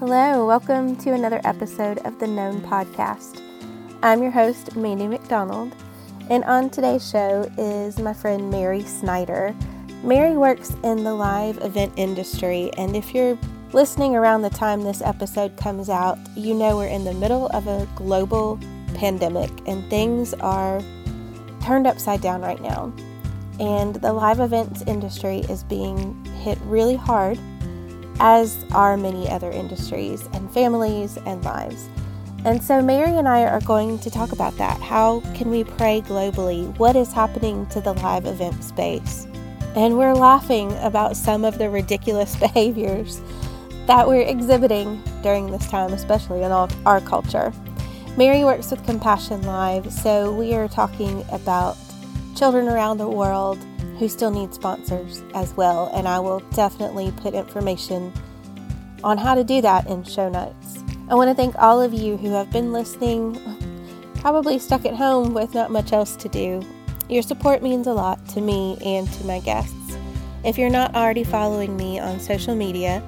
Hello, welcome to another episode of the Known Podcast. I'm your host, Mandy McDonald, and on today's show is my friend Mary Snyder. Mary works in the live event industry, and if you're listening around the time this episode comes out, you know we're in the middle of a global pandemic and things are turned upside down right now. And the live events industry is being hit really hard as are many other industries and families and lives. And so, Mary and I are going to talk about that. How can we pray globally? What is happening to the live event space? And we're laughing about some of the ridiculous behaviors that we're exhibiting during this time, especially in our culture. Mary works with Compassion Live, so we are talking about children around the world who still need sponsors as well. And I will definitely put information on how to do that in show notes. I want to thank all of you who have been listening, probably stuck at home with not much else to do. Your support means a lot to me and to my guests. If you're not already following me on social media,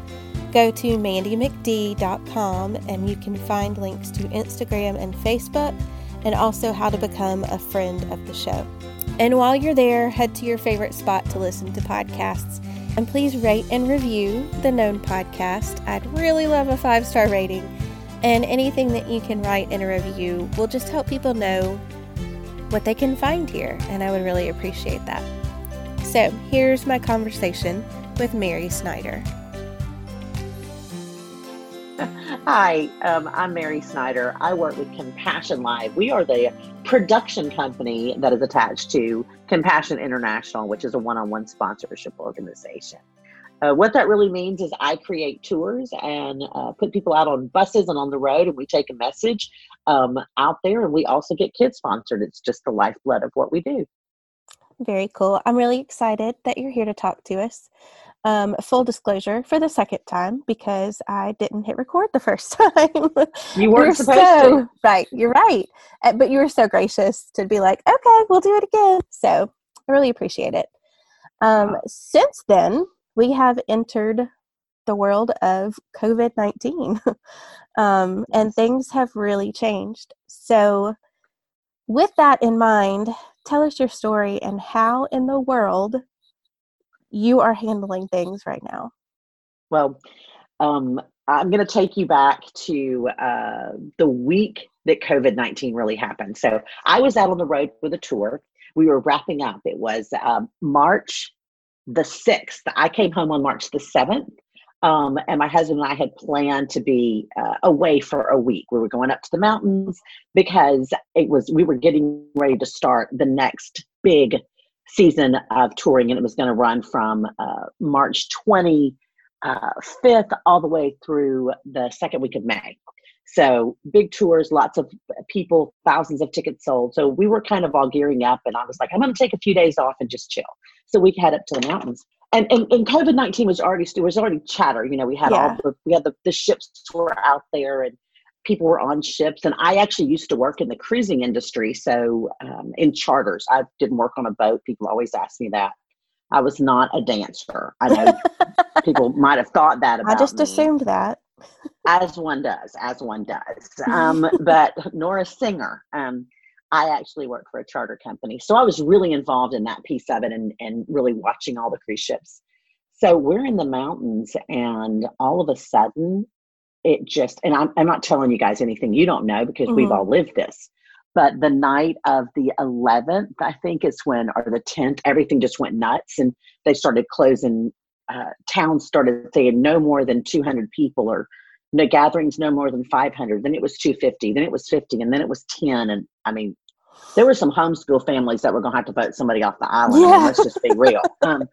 go to mandymcd.com and you can find links to Instagram and Facebook and also how to become a friend of the show. And while you're there, head to your favorite spot to listen to podcasts. And please rate and review the Known Podcast. I'd really love a five star rating. And anything that you can write in a review will just help people know what they can find here. And I would really appreciate that. So here's my conversation with Mary Snyder. Hi, um, I'm Mary Snyder. I work with Compassion Live. We are the production company that is attached to Compassion International, which is a one on one sponsorship organization. Uh, what that really means is I create tours and uh, put people out on buses and on the road, and we take a message um, out there, and we also get kids sponsored. It's just the lifeblood of what we do. Very cool. I'm really excited that you're here to talk to us. Um, full disclosure for the second time because I didn't hit record the first time. You weren't supposed so, to. Right, you're right. Uh, but you were so gracious to be like, okay, we'll do it again. So I really appreciate it. Um, wow. Since then, we have entered the world of COVID 19 um, and things have really changed. So, with that in mind, tell us your story and how in the world you are handling things right now? Well, um, I'm going to take you back to uh, the week that COVID 19 really happened. So I was out on the road with a tour. We were wrapping up. It was um, March the 6th. I came home on March the 7th. Um, and my husband and I had planned to be uh, away for a week. We were going up to the mountains because it was we were getting ready to start the next big season of touring, and it was going to run from uh, March 25th uh, all the way through the second week of May. So big tours, lots of people, thousands of tickets sold. So we were kind of all gearing up, and I was like, I'm going to take a few days off and just chill. So we head up to the mountains. And, and, and COVID nineteen was already was already chatter. You know, we had yeah. all the we had the, the ships were out there, and people were on ships and i actually used to work in the cruising industry so um, in charters. I didn't work on a boat. People always ask me that. I was not a dancer. I know people might have thought that about i just me, assumed that. As one does as one does. Um, but nor a singer um, i actually worked for a charter company. So i was really involved in that piece of it and, and really watching all the cruise ships. So we're in the mountains and all of a sudden it just and I'm, I'm not telling you guys anything you don't know because mm-hmm. we've all lived this but the night of the 11th i think is when or the 10th everything just went nuts and they started closing uh, towns started saying no more than 200 people or no gatherings no more than 500 then it was 250 then it was 50 and then it was 10 and i mean there were some homeschool families that were going to have to vote somebody off the island yeah. I mean, let's just be real um,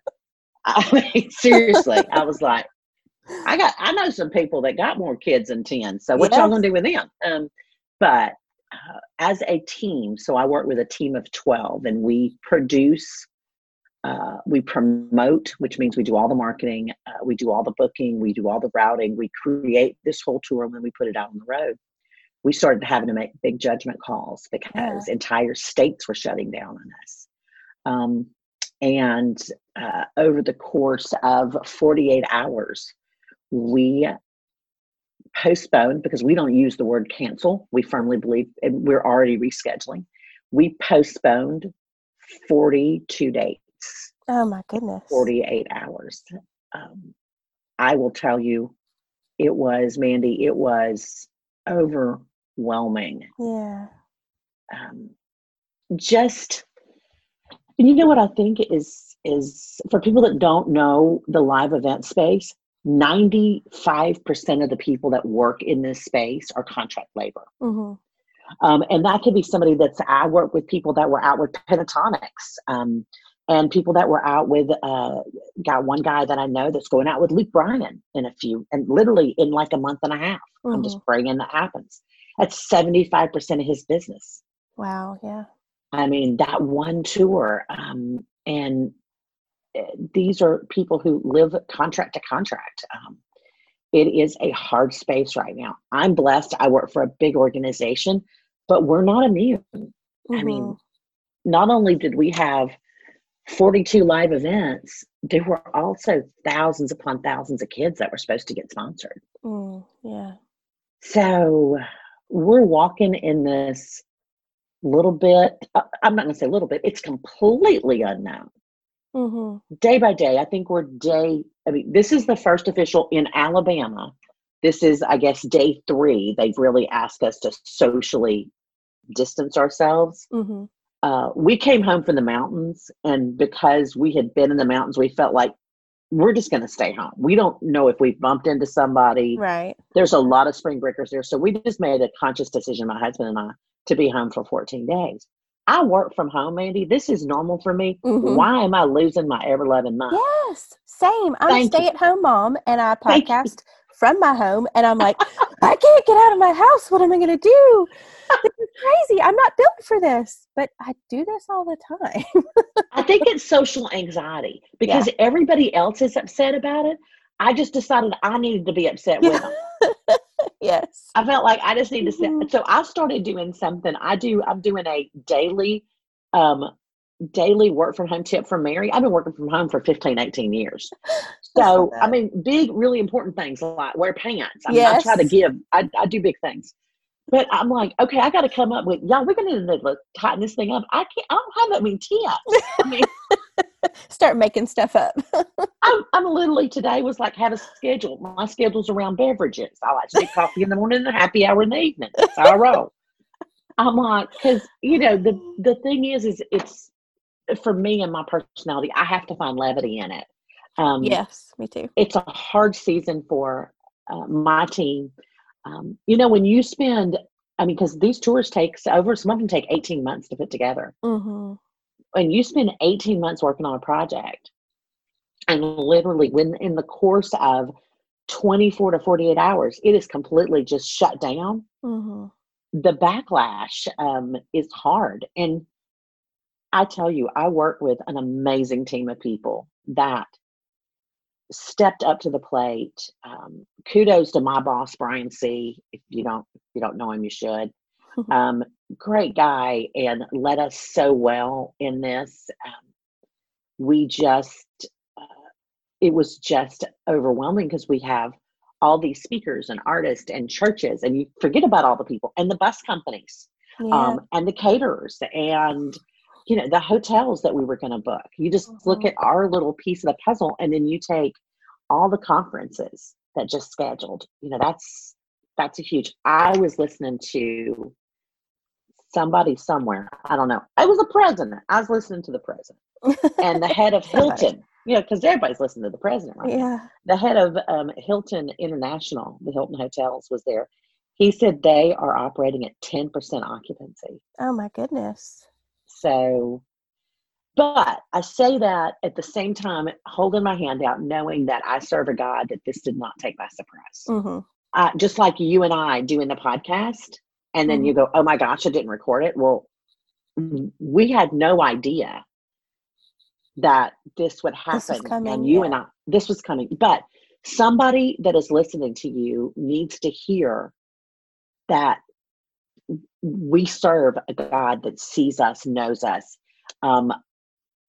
i mean seriously i was like I got I know some people that got more kids than ten. So what yes. y'all gonna do with them? Um, but uh, as a team, so I work with a team of twelve, and we produce, uh, we promote, which means we do all the marketing, uh, we do all the booking, we do all the routing, we create this whole tour, and then we put it out on the road. We started having to make big judgment calls because yeah. entire states were shutting down on us. Um, and uh, over the course of 48 hours, we postponed because we don't use the word cancel. We firmly believe and we're already rescheduling. We postponed 42 dates. Oh my goodness. 48 hours. Um, I will tell you, it was, Mandy, it was overwhelming. Yeah. Um, just, you know what I think is, is for people that don't know the live event space, 95% of the people that work in this space are contract labor. Mm-hmm. Um, and that could be somebody that's, I work with people that were out with Pentatonix um, and people that were out with, uh, got one guy that I know that's going out with Luke Bryan in a few, and literally in like a month and a half. Mm-hmm. I'm just mm-hmm. praying that happens. That's 75% of his business. Wow. Yeah. I mean, that one tour. Um, and these are people who live contract to contract. Um, it is a hard space right now. I'm blessed. I work for a big organization, but we're not immune. Mm-hmm. I mean, mm-hmm. not only did we have 42 live events, there were also thousands upon thousands of kids that were supposed to get sponsored. Mm, yeah. So we're walking in this little bit, uh, I'm not going to say little bit, it's completely unknown. Mm-hmm. Day by day, I think we're day, I mean, this is the first official in Alabama. This is, I guess, day three. They've really asked us to socially distance ourselves. Mm-hmm. Uh, we came home from the mountains, and because we had been in the mountains, we felt like we're just going to stay home. We don't know if we bumped into somebody. Right. There's a lot of spring breakers there. So we just made a conscious decision, my husband and I, to be home for 14 days. I work from home, Andy. This is normal for me. Mm-hmm. Why am I losing my ever loving mind? Yes, same. I'm Thank a stay at home mom and I podcast from my home and I'm like, I can't get out of my house. What am I going to do? This is crazy. I'm not built for this, but I do this all the time. I think it's social anxiety because yeah. everybody else is upset about it. I just decided I needed to be upset with them. yes. I felt like I just need to mm-hmm. so I started doing something. I do I'm doing a daily um daily work from home tip from Mary. I've been working from home for 15, 18 years. So, I mean, big, really important things like wear pants. I, mean, yes. I try to give, I, I do big things. But I'm like, okay, I got to come up with, y'all, we're going to tighten this thing up. I can't, I don't have that many tips. I mean, start making stuff up. I'm, I'm literally today was like, have a schedule. My schedule's around beverages. I like to do coffee in the morning and a happy hour in the evening. That's how I roll. I'm like, because, you know, the, the thing is, is it's, for me and my personality, I have to find levity in it. Um, yes, me too. It's a hard season for uh, my team. Um, you know, when you spend, I mean, because these tours takes over, some of them take 18 months to put together. Mm-hmm. When you spend 18 months working on a project, and literally when in the course of 24 to 48 hours, it is completely just shut down. Mm-hmm. The backlash um, is hard. And I tell you, I work with an amazing team of people that stepped up to the plate. Um, kudos to my boss, Brian C. If you don't, if you don't know him, you should. Um, great guy and led us so well in this. Um, we just, uh, it was just overwhelming because we have all these speakers and artists and churches, and you forget about all the people and the bus companies yeah. um, and the caterers and you know the hotels that we were going to book. You just mm-hmm. look at our little piece of the puzzle and then you take all the conferences that just scheduled. You know that's that's a huge i was listening to somebody somewhere i don't know i was a president i was listening to the president and the head of hilton you know because everybody's listening to the president right? Yeah. The head of um, hilton international the hilton hotels was there. He said they are operating at 10% occupancy. Oh my goodness so, but I say that at the same time, holding my hand out, knowing that I serve a God that this did not take by surprise. Mm-hmm. Uh, just like you and I doing the podcast, and then mm-hmm. you go, oh my gosh, I didn't record it. Well, we had no idea that this would happen. This and you yeah. and I, this was coming. But somebody that is listening to you needs to hear that we serve a God that sees us, knows us, um,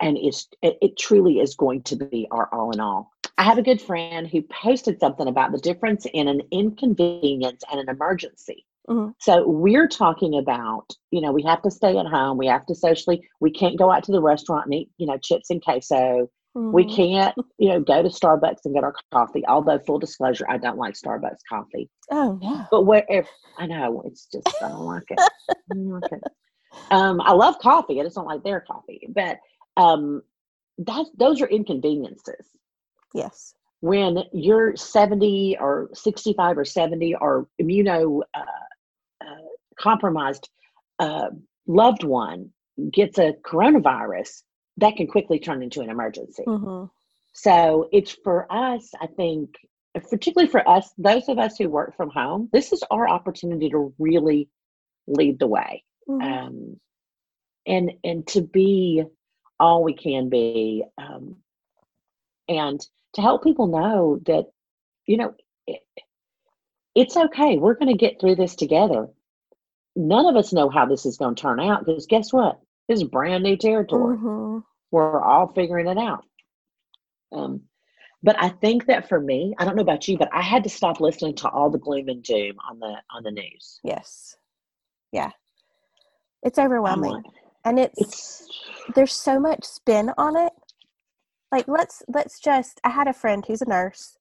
and is it, it, truly is going to be our all in all. I have a good friend who posted something about the difference in an inconvenience and an emergency. Mhm. So we're talking about, you know, we have to stay at home. We have to socially, we can't go out to the restaurant and eat, you know, chips and queso. We Mhm. can't, you know, go to Starbucks and get our coffee. Although, full disclosure, I don't like Starbucks coffee. Oh no. But where, if I know it's just I don't like it. I don't like it. Um, I love coffee. I just don't like their coffee. But um, that those are inconveniences. Yes. When you're 70 or 65 or 70 or immuno uh, uh, compromised uh, loved one gets a coronavirus, that can quickly turn into an emergency. hmm So it's for us, I think, particularly for us, those of us who work from home, this is our opportunity to really lead the way. hmm Um, and and to be all we can be um, and to help people know that you know it, it's okay we're going to get through this together none of us know how this is going to turn out because guess what this is brand new territory hmm we're all figuring it out. Um, but I think that for me, I don't know about you, but I had to stop listening to all the gloom and doom on the on the news. Yes. Yeah. It's overwhelming. like, And it's it's there's so much spin on it. Like let's let's just I had a friend who's a nurse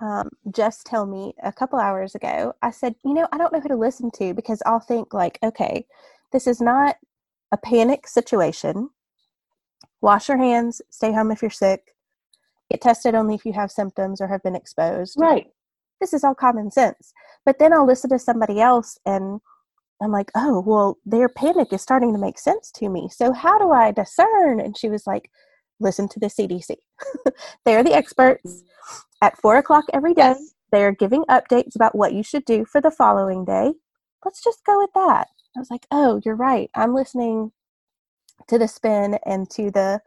um, just tell me a couple hours ago. I said, you know, I don't know who to listen to because I'll think like, okay, this is not a panic situation. Wash your hands, stay home if you're sick, get tested only if you have symptoms or have been exposed. right. This is all common sense. But then I'll listen to somebody else and I'm like, oh, well, their panic is starting to make sense to me. So how do I discern? And she was like, listen to the CDC. They're the experts. At four o'clock every day, Yes. they're giving updates about what you should do for the following day. Let's just go with that. I was like, oh, you're right. I'm listening to the spin and to the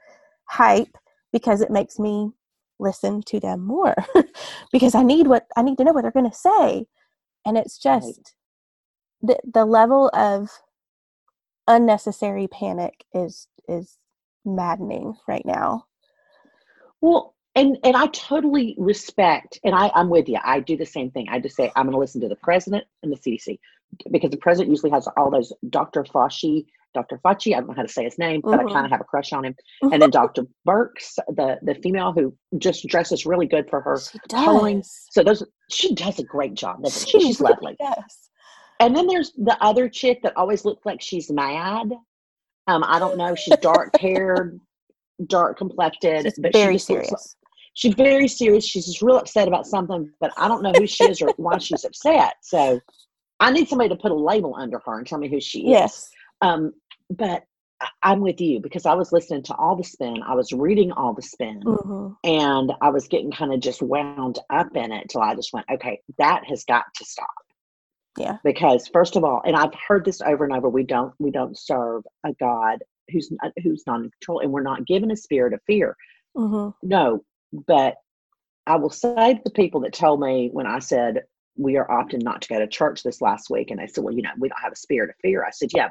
hype because it makes me listen to them more because I need what I need to know what they're going to say. And it's just the the level of unnecessary panic is is maddening right now. Well, and and I totally respect, and I I'm with you. I do the same thing. I just say I'm going to listen to the president and the CDC because the president usually has all those Dr. Fauci, Dr. Fauci. I don't know how to say his name, but Mhm. I kind of have a crush on him. And then Dr. Birx, the the female who just dresses really good for her. She coloring. does. So those she does a great job, doesn't she? She's really lovely. does. And then there's the other chick that always looks like she's mad. Um, I don't know. She's dark haired, dark complected, She's but she very looks serious. she's very serious. She's just real upset about something, but I don't know who she is or why she's upset. So I need somebody to put a label under her and tell me who she is. Yes. Um, but I'm with you because I was listening to all the spin. I was reading all the spin hmm and I was getting kind of just wound up in it till I just went, okay, that has got to stop. Yeah. Because first of all, and I've heard this over and over, we don't we don't serve a God who's not, who's not in control, and we're not given a spirit of fear. hmm No, but I will say to the people that told me when I said we are opting not to go to church this last week, and they said, well, you know, we don't have a spirit of fear. I said, yeah,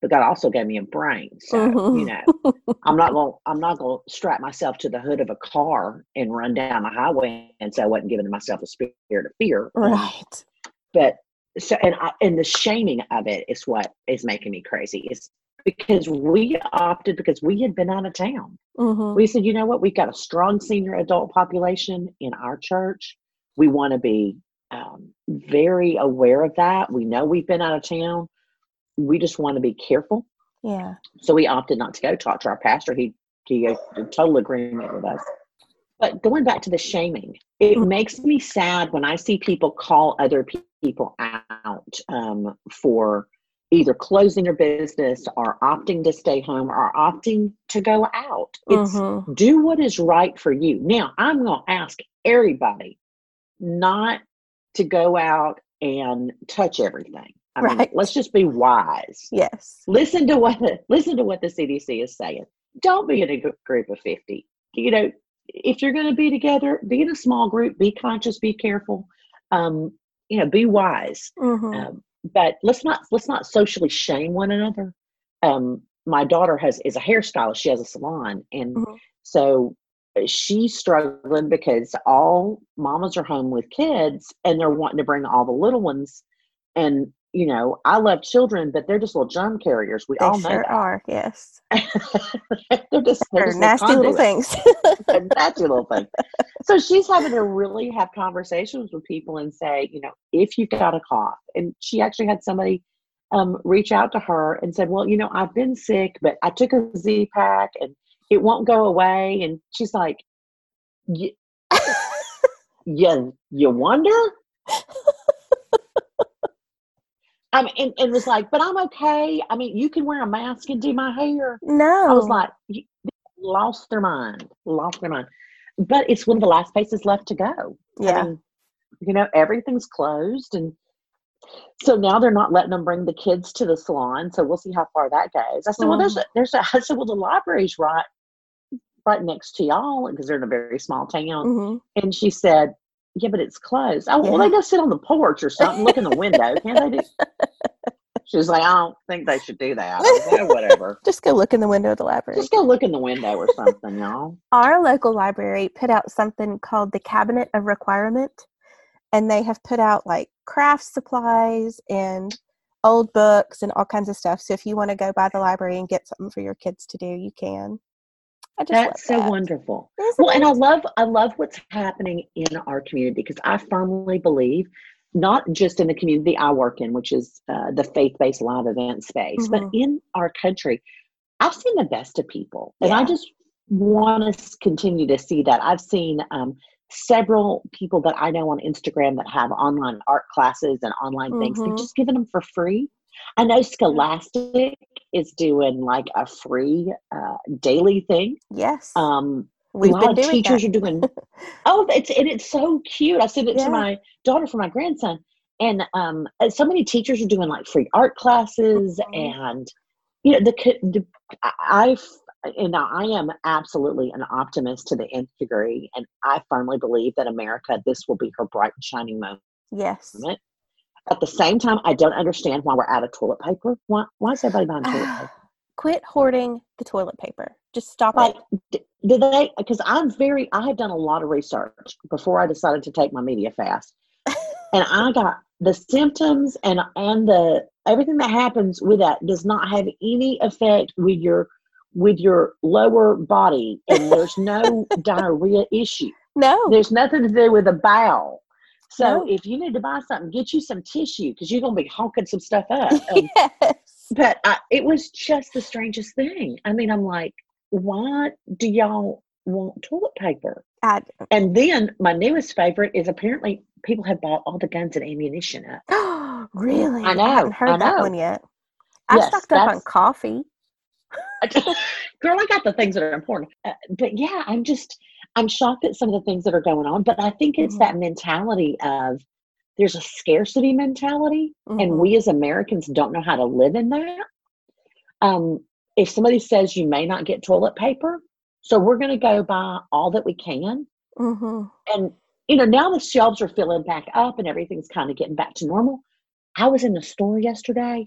but God also gave me a brain, so Mhm. you know, I'm not going. I'm not going to strap myself to the hood of a car and run down the highway and say I wasn't giving myself a spirit of fear. Right. But so and I, and the shaming of it is what is making me crazy. Is because we opted because we had been out of town. hmm We said, you know what? We've got a strong senior adult population in our church. We want to be um, very aware of that. We know we've been out of town. We just want to be careful. Yeah. So we opted not to go talk to our pastor. He he uh, in total agreement with us. But going back to the shaming, it Mhm. makes me sad when I see people call other people out um, for either closing their business or opting to stay home or opting to go out. It's Mhm. do what is right for you. Now, I'm going to ask everybody not to go out and touch everything. I mean, Right. let's just be wise Yes. listen to what the listen to what the CDC is saying. Don't be in a group of fifty. You know, if you're going to be together, be in a small group. Be conscious. Be careful. Um, you know, be wise. hmm Um, but let's not let's not socially shame one another. Um, my daughter has is a hairstylist. She has a salon, and Mhm. so she's struggling because all mamas are home with kids and they're wanting to bring all the little ones. And, you know, I love children, but they're just little germ carriers. We They all know sure that. are, yes. they're just, they're just nasty little conduits. things. nasty little thing. So she's having to really have conversations with people and say, you know, if you've got a cough, and she actually had somebody um, reach out to her and said, well, you know, I've been sick, but I took a Z pack and it won't go away. And she's like, "Y- you, you wonder? I mean, and, and was like, but I'm okay. I mean, you can wear a mask and do my hair. no. I was like, lost their mind, lost their mind. But it's one of the last places left to go. yeah. I mean, you know, everything's closed, and so now they're not letting them bring the kids to the salon. So we'll see how far that goes. I said, well, there's a, there's a, I said, well, the library's right, right next to y'all because they're in a very small town. hmm And she said, yeah, but it's closed. Oh, well, they go sit on the porch or something, look in the window. Can't they do? She was like, I don't think they should do that. Like, "Oh, whatever. Just go look in the window of the library. Just go look in the window or something, y'all. Our local library put out something called the Cabinet of Requirement, and they have put out like craft supplies and old books and all kinds of stuff. So if you want to go by the library and get something for your kids to do, you can. I just That's so that. wonderful. Isn't Well, and I love I love what's happening in our community because I firmly believe not just in the community I work in, which is uh, the faith-based live event space, but Mhm. in our country, I've seen the best of people, and I just want to continue to see that. I've seen um, several people that I know on Instagram that have online art classes and online things. They've Mhm. just given them for free. I know Scholastic is doing like a free uh, daily thing. yes, Um, we've a lot of teachers that. are doing oh it's and it's so cute i sent it Yeah. to my daughter for my grandson and um so many teachers are doing like free art classes Mhm. and you know the, the i I- and i am absolutely an optimist to the nth degree and i firmly believe that america this will be her bright and shining moment yes. At the same time i don't understand why we're out of toilet paper why, why is everybody buying toilet paper Quit hoarding the toilet paper. Just stop like it. did they because i'm very i had done a lot of research before i decided to take my media fast and i got the symptoms and and the everything that happens with that does not have any effect with your with your lower body and there's no diarrhea issue No. there's nothing to do with the bowel so if you need to buy something get you some tissue because you're going to be honking some stuff up Um, yes. but I, it was just the strangest thing. I mean, I'm like, why do y'all want toilet paper? I, And then my newest favorite is apparently people have bought all the guns and ammunition up. Oh, really? I know, I haven't heard I that one yet. I Yes, stocked up on coffee. Girl, I got the things that are important. Uh, but yeah, I'm just, I'm shocked at some of the things that are going on. But I think it's Mhm. that mentality of there's a scarcity mentality. and Mhm. we as Americans don't know how to live in that. Um, if somebody says you may not get toilet paper, so we're going to go buy all that we can, Mhm. and you know now the shelves are filling back up and everything's kind of getting back to normal. I was in the store yesterday,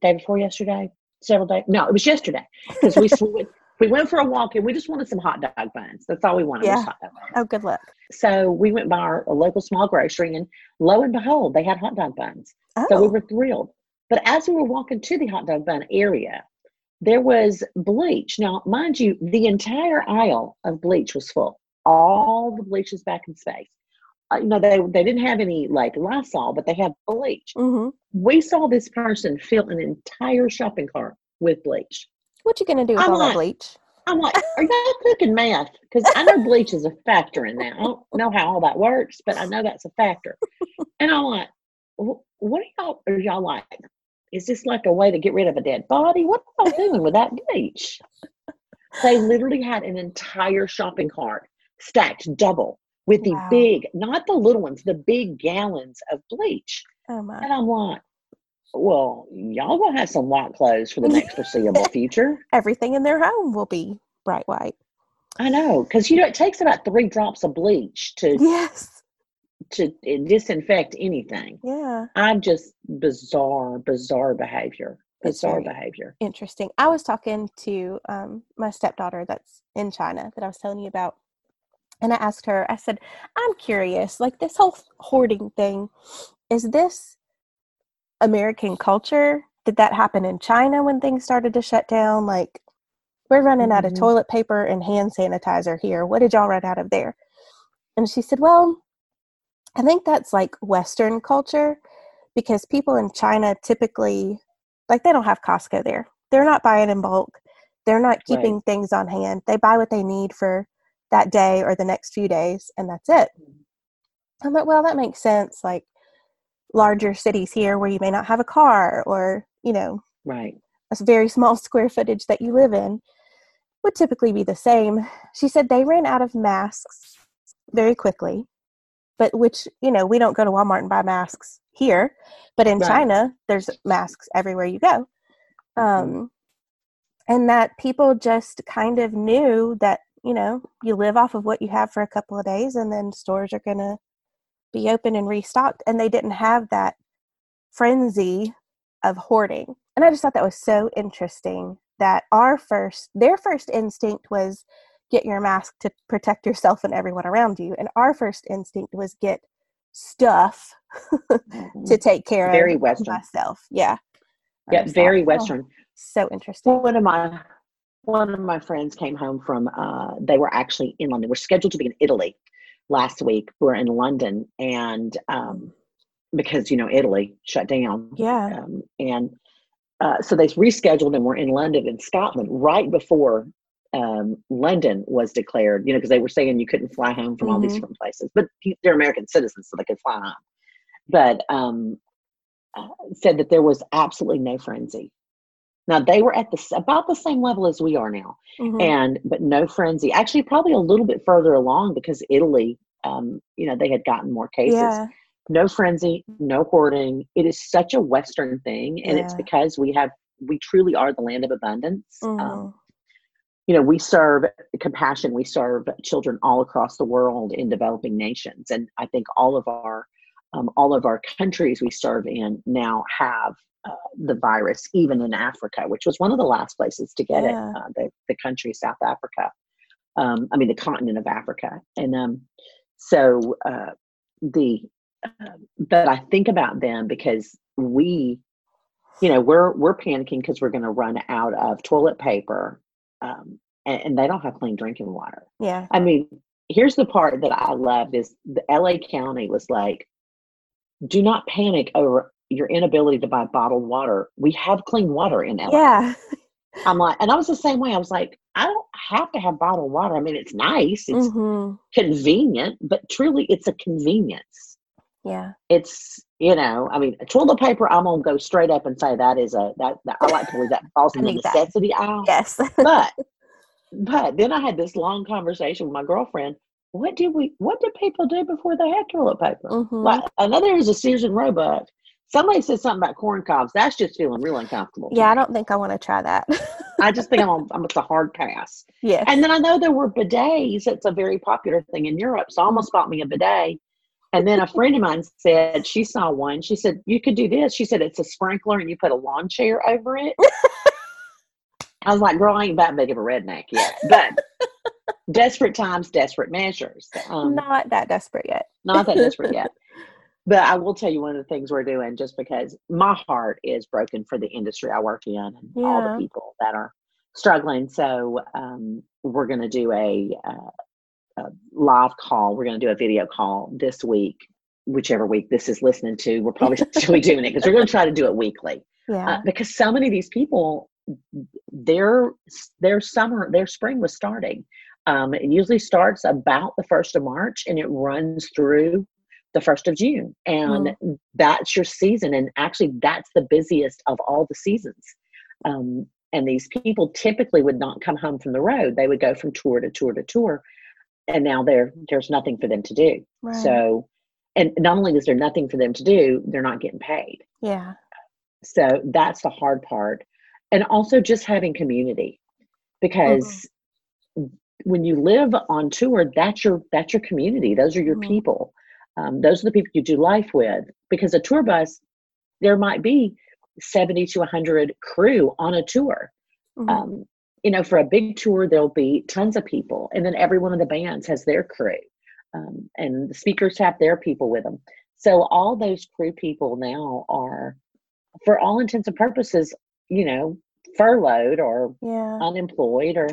day before yesterday, several days. No, it was yesterday because we we went, we went for a walk and we just wanted some hot dog buns. That's all we wanted. was Yeah. hot dog buns. Oh, good luck. So we went by our a local small grocery, and lo and behold, they had hot dog buns. Oh, So we were thrilled. But as we were walking to the hot dog bun area, there was bleach. Now, mind you, the entire aisle of bleach was full. All the bleach is back in space. Uh, you know, they, they didn't have any like Lysol, but they had bleach. Mm-hmm. We saw this person fill an entire shopping cart with bleach. What you gonna do with I'm all that like- bleach? I'm like, are y'all cooking meth? Because I know bleach is a factor in that. I don't know how all that works, but I know that's a factor. And I'm like, what are y'all, are y'all like? Is this like a way to get rid of a dead body? What are y'all doing with that bleach? They literally had an entire shopping cart stacked double with the Wow. big, not the little ones, the big gallons of bleach. Oh my. And I'm like, well, y'all gonna have some white clothes for the next foreseeable future. Everything in their home will be bright white. I know, because you know it takes about three drops of bleach to Yes. to disinfect anything. Yeah. I'm just bizarre, bizarre behavior. Bizarre behavior. Interesting. I was talking to um, my stepdaughter that's in China that I was telling you about And I asked her, I said, I'm curious, like this whole hoarding thing, is this American culture? Did that happen in China when things started to shut down? Like, we're running mm-hmm. out of mm-hmm. toilet paper and hand sanitizer here. What did y'all run out of there? And she said, Well, I think that's like Western culture because people in China typically, like, they don't have Costco there. They're not buying in bulk. They're not keeping right. things on hand. They buy what they need for that day or the next few days, and that's it. Mm-hmm. I'm like, well, that makes sense. Like larger cities here where you may not have a car or, you know, right. A very small square footage that you live in would typically be the same. She said they ran out of masks very quickly, but which, you know, we don't go to Walmart and buy masks here, but in right. China, there's masks everywhere you go. Mm-hmm. Um, and that people just kind of knew that you know you live off of what you have for a couple of days and then stores are going to be open and restocked and they didn't have that frenzy of hoarding and i just thought that was so interesting that our first their first instinct was get your mask to protect yourself and everyone around you and our first instinct was get stuff mm-hmm. to take care very of western myself yeah yeah very western so interesting. One of my one of my friends came home from uh, they were actually in London. We're scheduled to be in Italy last week. We're in London and um, because you know Italy shut down. Yeah. Um, and uh, so they rescheduled and we're in London in Scotland right before um, London was declared, you know, because they were saying you couldn't fly home from mm-hmm. all these mm-hmm. different places, but they're American citizens, so they could fly home. But um, uh, said that there was absolutely no frenzy now they were at the about the same level as we are now, mm-hmm. and but no frenzy. Actually, probably a little bit further along because Italy, um, you know, they had gotten more cases. Yeah. No frenzy, no hoarding. It is such a Western thing, and yeah. it's because we have we truly are the land of abundance. Mm-hmm. Um, you know, we serve compassion. We serve children all across the world in developing nations, and I think all of our um, all of our countries we serve in now have uh, the virus, even in Africa, which was one of the last places to get yeah. it, uh, the, the country South Africa. Um, I mean, the continent of Africa. And um, so uh, the, uh, but I think about them because we, you know, we're we're panicking because we're going to run out of toilet paper, um, and, and they don't have clean drinking water. Yeah. I mean, here's the part that I love is the LA County was like, do not panic over your inability to buy bottled water. We have clean water in LA. Yeah. I'm like, and I was the same way. I was like, I don't have to have bottled water. I mean, it's nice, it's mm-hmm. convenient, but truly, it's a convenience. Yeah. It's you know, I mean, a toilet paper. I'm gonna go straight up and say that is a that, that I like to believe that falls in the necessity that. aisle. Yes. but but then I had this long conversation with my girlfriend. What did we? What did people do before they had toilet paper? Mm-hmm. Like another is a Sears and Roebuck Somebody said something about corn cobs. That's just feeling real uncomfortable. Yeah, I don't think I want to try that. I just think I'm, on, I'm it's a hard pass. Yeah. And then I know there were bidets. It's a very popular thing in Europe. So I almost bought me a bidet. And then a friend of mine said she saw one. She said, You could do this. She said, It's a sprinkler and you put a lawn chair over it. I was like, Girl, I ain't that big of a redneck yet. But desperate times, desperate measures. Um, not that desperate yet. not that desperate yet but I will tell you one of the things we're doing just because my heart is broken for the industry I work in and yeah. all the people that are struggling. So um, we're going to do a, uh, a, live call. We're going to do a video call this week, whichever week this is listening to. We're probably still doing it because we're going to try to do it weekly. Yeah. Uh, because so many of these people, their their summer, their spring was starting. Um, it usually starts about the first of March and it runs through the first of June. And mm. that's your season. And actually, that's the busiest of all the seasons. Um, and these people typically would not come home from the road, they would go from tour to tour to tour. And now there, there's nothing for them to do. Right. So, and not only is there nothing for them to do, they're not getting paid. Yeah. So that's the hard part. And also just having community because mm-hmm. when you live on tour, that's your that's your community. Those are your mm-hmm. people. Um, those are the people you do life with because a tour bus, there might be 70 to 100 crew on a tour. Mm-hmm. Um, you know, for a big tour, there'll be tons of people, and then every one of the bands has their crew, um, and the speakers have their people with them. So all those crew people now are, for all intents and purposes, you know, furloughed or Yeah. unemployed, or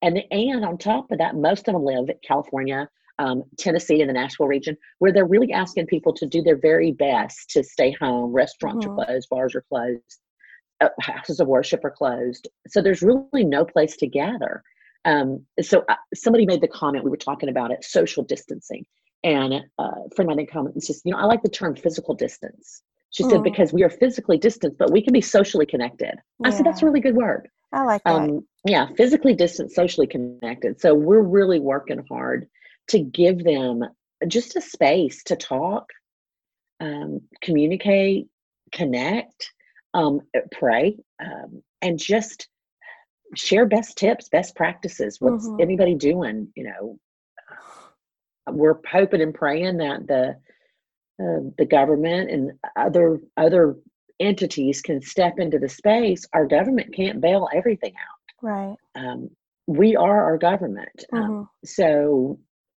and and on top of that, most of them live in California, um, Tennessee, in the Nashville region, where they're really asking people to do their very best to stay home. Restaurants Mhm. are closed, bars are closed, uh, houses of worship are closed. So there's really no place to gather. Um, so uh, somebody made the comment we were talking about it, social distancing, and uh, a friend made a comment and says, you know, I like the term physical distance. She said Mm. because we are physically distant, but we can be socially connected. I said that's a really good word. I like that. Um, yeah, physically distant, socially connected. So we're really working hard to give them just a space to talk, um, communicate, connect, um, uh, pray, um, and just share best tips, best practices. What's Mhm. anybody doing? You know, we're hoping and praying that the uh, the government and other other entities can step into the space. Our government can't bail everything out right. um, we are our government. Um, Mhm. so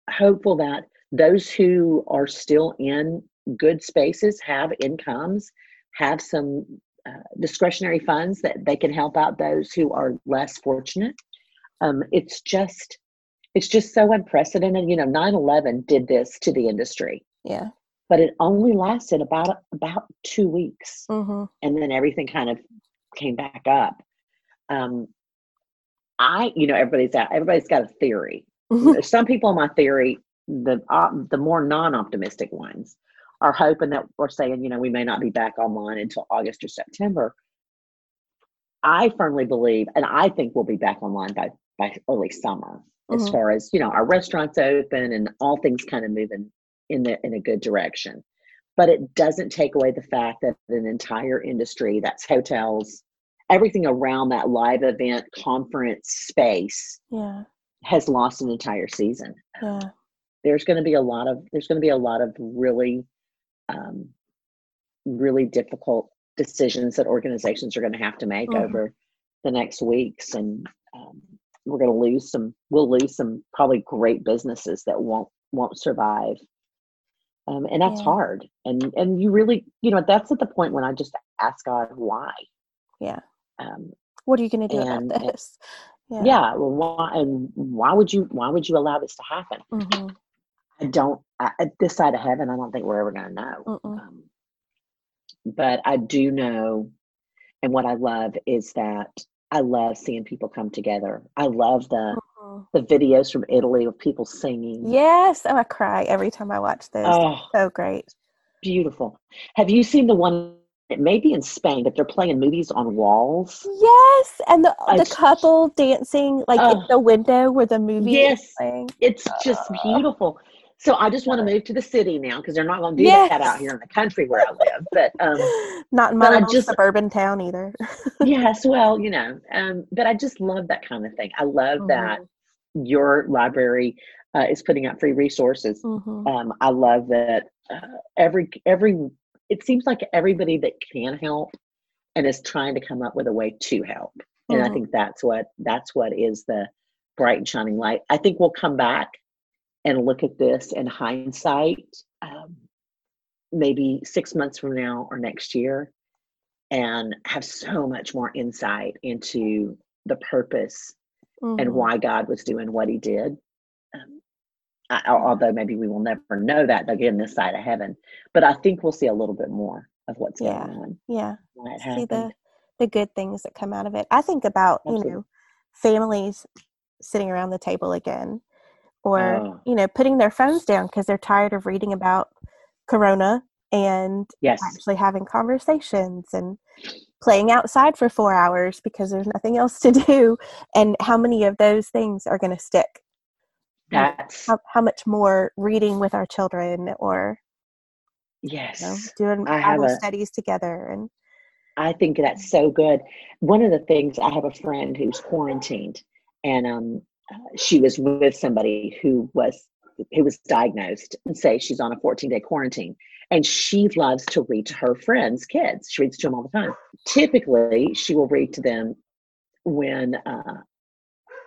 hopeful that those who are still in good spaces have incomes, have some uh, discretionary funds that they can help out those who are less fortunate. Um, it's just it's just so unprecedented. You know, 9-11 did this to the industry, Yeah. But it only lasted about about two weeks Mm-hmm. and then everything kind of came back up. Um, I, you know, everybody's out, everybody's got a theory. Some people in my theory, the op, the more non-optimistic ones, are hoping that we're saying, you know, we may not be back online until August or September. I firmly believe, and I think we'll be back online by by early summer, as Mhm. far as you know, our restaurants open and all things kind of moving in the in a good direction. But it doesn't take away the fact that an entire industry, that's hotels, everything around that live event conference space, yeah. has lost an entire season. Yeah. There's going to be a lot of there's going to be a lot of really, um, really difficult decisions that organizations are going to have to make Mhm. over the next weeks, and um, we're going to lose some. We'll lose some probably great businesses that won't won't survive. Um, and that's Yeah. hard. And and you really, you know, that's at the point when I just ask God why. Yeah. Um, What are you going to do And- about this? yeah. well, why and why would you why would you allow this to happen? hmm I don't. I, at this side of heaven, I don't think we're ever going to know. Um, but I do know, and what I love is that I love seeing people come together. I love the Mhm. the videos from Italy of people singing. Yes. Oh, I cry every time I watch those. Oh, so great. beautiful. Have you seen the one? It may be in Spain, but they're playing movies on walls. Yes, and the the couple dancing like in Oh. the window where the movie Yes. is playing. It's just Oh. beautiful. So I just want to move to the city now because they're not going to do Yes. that out here in the country where I live. But um, Not in my just- suburban town either. yes, well, you know, um, but I just love that kind of thing. I love that your library uh, is putting out free resources. Mhm. Um, I love that uh, every every it seems like everybody that can help and is trying to come up with a way to help. And I Mhm. think that's what that's what is the bright and shining light. I think we'll come back and look at this in hindsight, um, maybe six months from now or next year, and have so much more insight into the purpose and Mhm. why God was doing what He did. Um, I, although maybe we will never know that again this side of heaven, but I think we'll see a little bit more of what's Yeah. going on. Yeah. See happened. the the good things that come out of it. I think about, you know, families sitting around the table again or, Oh. you know, putting their phones down because they're tired of reading about corona and yes, actually having conversations and playing outside for 4 hours because there's nothing else to do and how many of those things are going to stick? that's How, how much more reading with our children or you know, yes. doing Bible a- studies together and I think that's so good. One of the things I have a friend who's quarantined, and um, she was with somebody who was who was diagnosed, and say she's on a 14 day quarantine, and she loves to read to her friends' kids. She reads to them all the time. Typically, she will read to them when uh,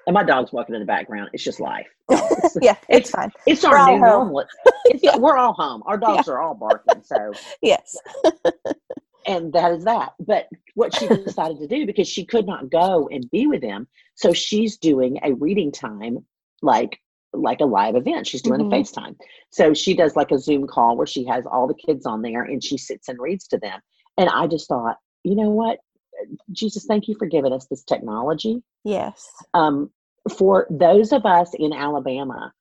And my dog's walking in the background. It's just life. yeah, it's, it's fine. It's our new normal. It's, yeah. We're all home. Our dogs yeah. are all barking. So yes. and that is that. But what she decided to do because she could not go and be with them, so she's doing a reading time like like a live event. She's doing mm-hmm. a FaceTime. So she does like a Zoom call where she has all the kids on there and she sits and reads to them. And I just thought, you know what? Jesus, thank you for giving us this technology. Yes. Um, for those of us in Alabama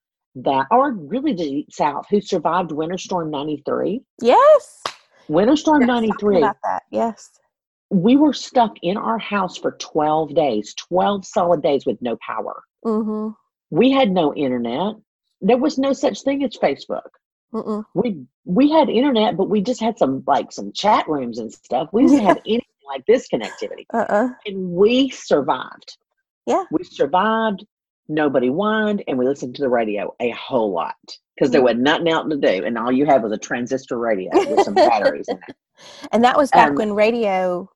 that are really the South who survived Winter Storm 93. Yes. Winter Storm 93. About that. Yes. We were stuck in our house for 12 days, 12 solid days with no power. Mm-hmm. We had no internet. There was no such thing as Facebook. Mm-mm. We we had internet, but we just had some like some chat rooms and stuff. We didn't have anything like this connectivity, uh-uh. and we survived. Yeah, we survived. Nobody whined, and we listened to the radio a whole lot because there was nothing else to do, and all you had was a transistor radio with some batteries in it. And that was back um, when radio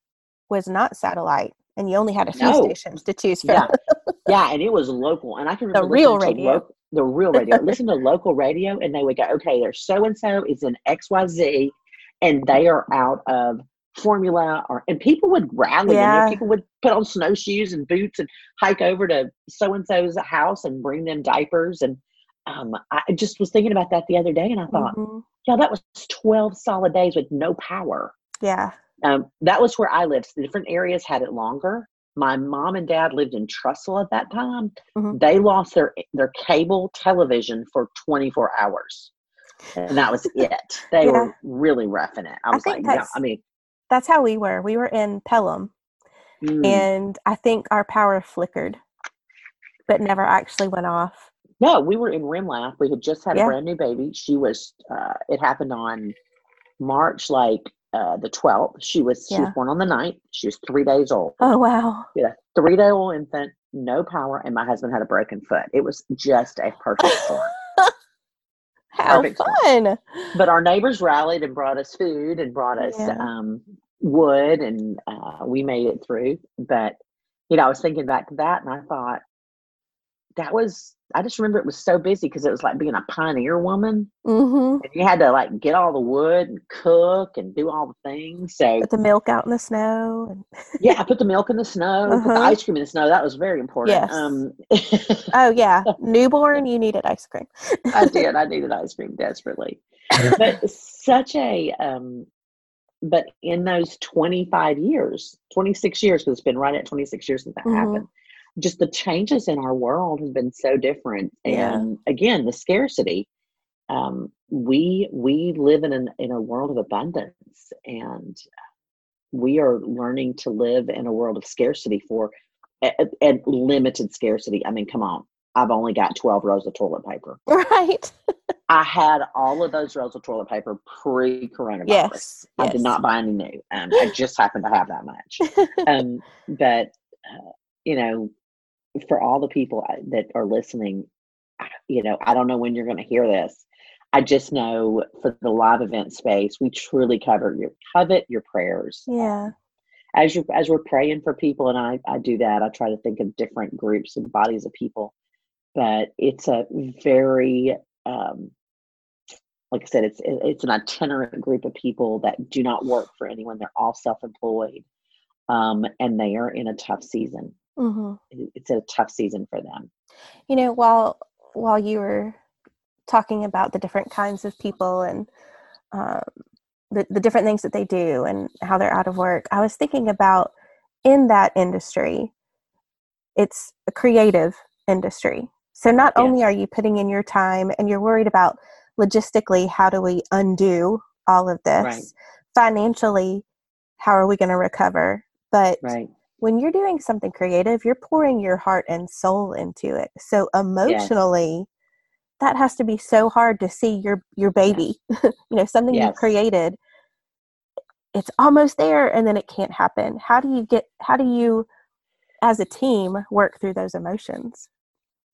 was not satellite, and you only had a few no. stations to choose from. Yeah, yeah, and it was local, and I can remember the real radio. Lo- the real radio. Listen to local radio, and they would go, "Okay, there's so and so is in X Y Z, and they are out of formula or and people would rally yeah. and people would put on snowshoes and boots and hike over to so and so's house and bring them diapers and um, I just was thinking about that the other day and I thought, mm-hmm. yeah, that was 12 solid days with no power. Yeah. Um, that was where I lived. The different areas had it longer. My mom and dad lived in Trussville at that time. Mm-hmm. They lost their their cable television for 24 hours. And that was it. They yeah. were really roughing it. I was I like, yeah, I mean, that's how we were. We were in Pelham, mm. and I think our power flickered, but never actually went off. No, we were in Remlap. We had just had yeah. a brand new baby. She was. Uh, it happened on March like uh, the twelfth. She was. Yeah. She was born on the 9th. She was three days old. Oh wow! Yeah, three day old infant, no power, and my husband had a broken foot. It was just a perfect storm. How Perfect fun! But our neighbors rallied and brought us food and brought us yeah. um, wood, and uh, we made it through. But you know, I was thinking back to that, and I thought that was I just remember it was so busy because it was like being a pioneer woman. Mm-hmm. And you had to like get all the wood and cook and do all the things. So put the milk out in the snow. yeah, I put the milk in the snow. Uh-huh. Put the uh-huh. ice cream in the snow. That was very important. Yes. Um, oh yeah, newborn, you needed ice cream. I did. I needed ice cream desperately. But such a um, but in those 25 years 26 years because it's been right at 26 years since that mm-hmm. happened just the changes in our world have been so different. Yeah. and again the scarcity um, we we live in an, in a world of abundance and we are learning to live in a world of scarcity for and limited scarcity. I mean come on. I've only got 12 rolls of toilet paper. Right. I had all of those rolls of toilet paper pre-coronavirus. Yes, i yes. did not buy any new. Um, i just happened to have that much. Um, but uh, you know for all the people that are listening, you know, I don't know when you're going to hear this. I just know for the live event space, we truly cover your covet your prayers. Yeah. As you as we're praying for people, and I I do that. I try to think of different groups and bodies of people, but it's a very um, like I said, it's it's an itinerant group of people that do not work for anyone. They're all self employed, um, and they are in a tough season. Mm-hmm. It's a tough season for them. You know, while while you were talking about the different kinds of people and um, the the different things that they do and how they're out of work, I was thinking about in that industry, it's a creative industry. So not yes. only are you putting in your time and you're worried about logistically how do we undo all of this, right. financially how are we going to recover, but right when you're doing something creative, you're pouring your heart and soul into it. So emotionally, yes. that has to be so hard to see your your baby, you know, something yes. you created. It's almost there and then it can't happen. How do you get how do you as a team work through those emotions?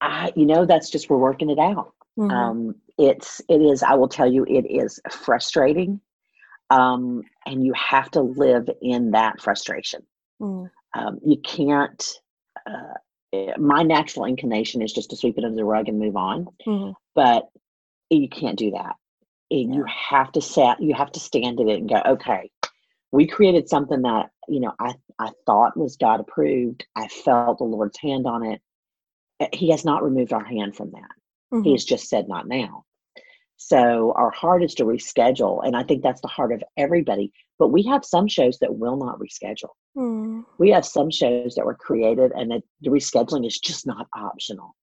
I, you know, that's just we're working it out. Mm-hmm. Um, it's it is. I will tell you, it is frustrating, um, and you have to live in that frustration. Mm. Um, you can't. Uh, my natural inclination is just to sweep it under the rug and move on. Mm-hmm. But you can't do that. And You have to set, you have to stand in it and go, okay, we created something that, you know, I, I thought was God approved. I felt the Lord's hand on it. Eh, he has not removed our hand from that. Mm-hmm. He has just said, not now. So our heart is to reschedule. And I think that's the heart of everybody. But we have some shows that will not reschedule. Mm-hmm. We have some shows that were created and that the rescheduling is just not optional.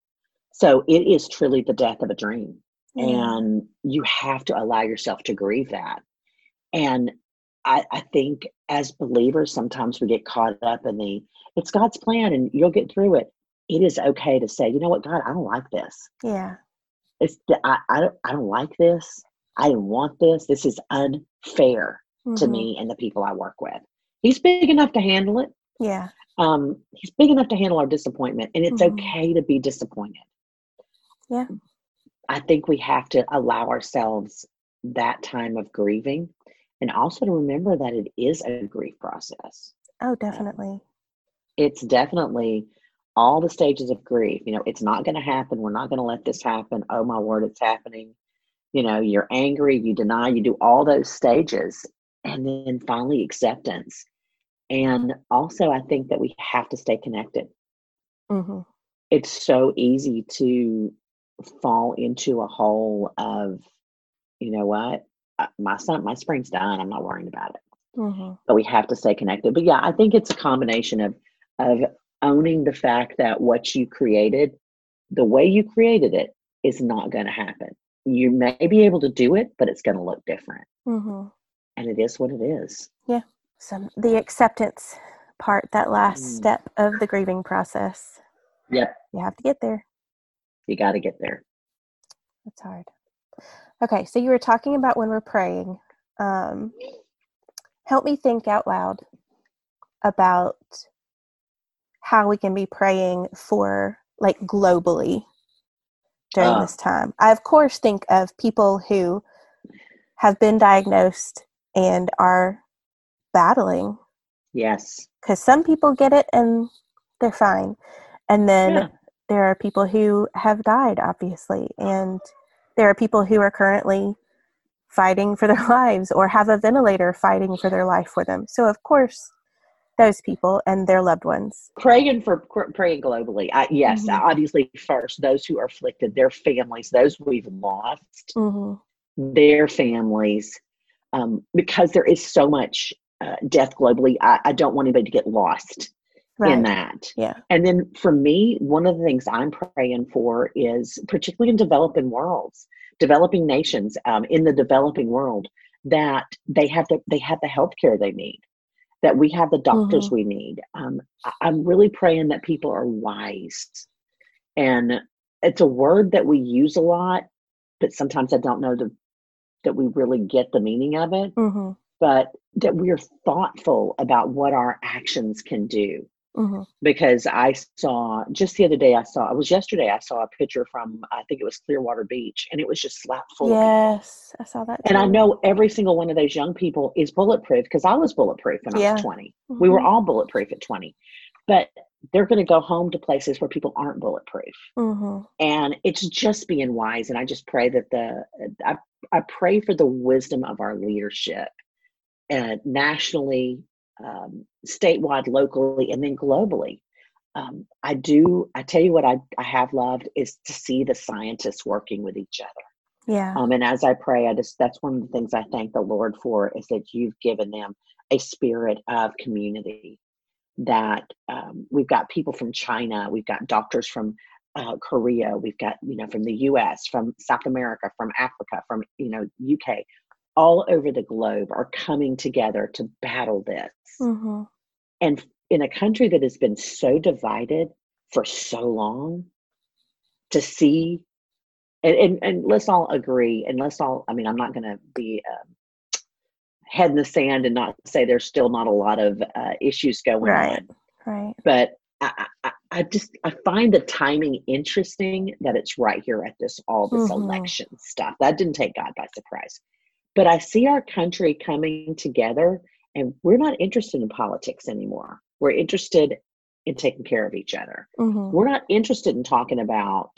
So it is truly the death of a dream. And you have to allow yourself to grieve that. And I, I think as believers, sometimes we get caught up in the, it's God's plan and you'll get through it. It is okay to say, you know what, God, I don't like this. Yeah. It's I, I don't I don't like this. I didn't want this. This is unfair to Mhm. me and the people I work with. He's big enough to handle it. Yeah. Um, he's big enough to handle our disappointment, and it's Mhm. okay to be disappointed. Yeah. I think we have to allow ourselves that time of grieving, and also to remember that it is a grief process. Oh, definitely. It's definitely all the stages of grief. You know, it's not going to happen. We're not going to let this happen. Oh my word, it's happening. You know, you're angry, you deny, you do all those stages, and then finally acceptance. And also, I think that we have to stay connected. hmm It's so easy to fall into a hole of, you know what, Uh, my son, my spring's done. I'm not worrying about it hmm but we have to stay connected. But yeah, I think it's a combination of of owning the fact that what you created, the way you created it, is not going to happen. You may be able to do it, but it's going to look different, hmm and it is what it is. Yeah. So the acceptance part, that last Mm. step of the grieving process, Yep, you have to get there. you got to get there. That's hard. Okay, so you were talking about when we're praying. Um, help me think out loud about how we can be praying for, like, globally during Ah. this time. I, of course, think of people who have been diagnosed and are battling Yes, because some people get it and they're fine. And then Yeah. there are people who have died, obviously. And there are people who are currently fighting for their lives or have a ventilator fighting for their life for them. So, of course, those people and their loved ones. praying for praying globally. I, yes, Mhm. obviously first those who are afflicted, their families, those we've lost. hmm their families um, because there is so much uh, death globally I, I don't want anybody to get lost Right. in that Yeah. and then for me one of the things i'm praying for is particularly in developing worlds developing nations um, in the developing world that they have the they have the health care they need that we have the doctors we need. Um, i'm really praying that people are wise. And it's a word that we use a lot but sometimes i don't know the, that we really get the meaning of it. Hmm but that we're thoughtful about what our actions can do hmm because I saw just the other day I saw it was yesterday I saw a picture from I think it was Clearwater Beach and it was just slap full. Yes. I saw that. And I know every single one of those young people is bulletproof because I was bulletproof when I was 20. We were Mhm. all bulletproof at 20. But they're going to go home to places where people aren't bulletproof. Mhm. And it's just being wise and I just pray that the I I pray for the wisdom of our leadership uh, nationally, um, statewide, locally, and then globally. Um, I do. I tell you what, I I have loved is to see the scientists working with each other. Yeah. Um, and as I pray, I just that's one of the things I thank the Lord for is that you've given them a spirit of community. That um, we've got people from China, we've got doctors from uh, Korea, we've got you know from the U.S., from South America, from Africa, from you know UK, all over the globe are coming together to battle this. hmm And in a country that has been so divided for so long, to see and, and, and let's all agree, and let's all, I mean, I'm not going to be um, head in the sand and not say there's still not a lot of uh, issues going Right. on, Right. but I, I, I just, I find the timing interesting that it's right here at this, all this Mhm. election stuff. That didn't take God by surprise. But I see our country coming together, and we're not interested in politics anymore. We're interested in taking care of each other. Mhm. We're not interested in talking about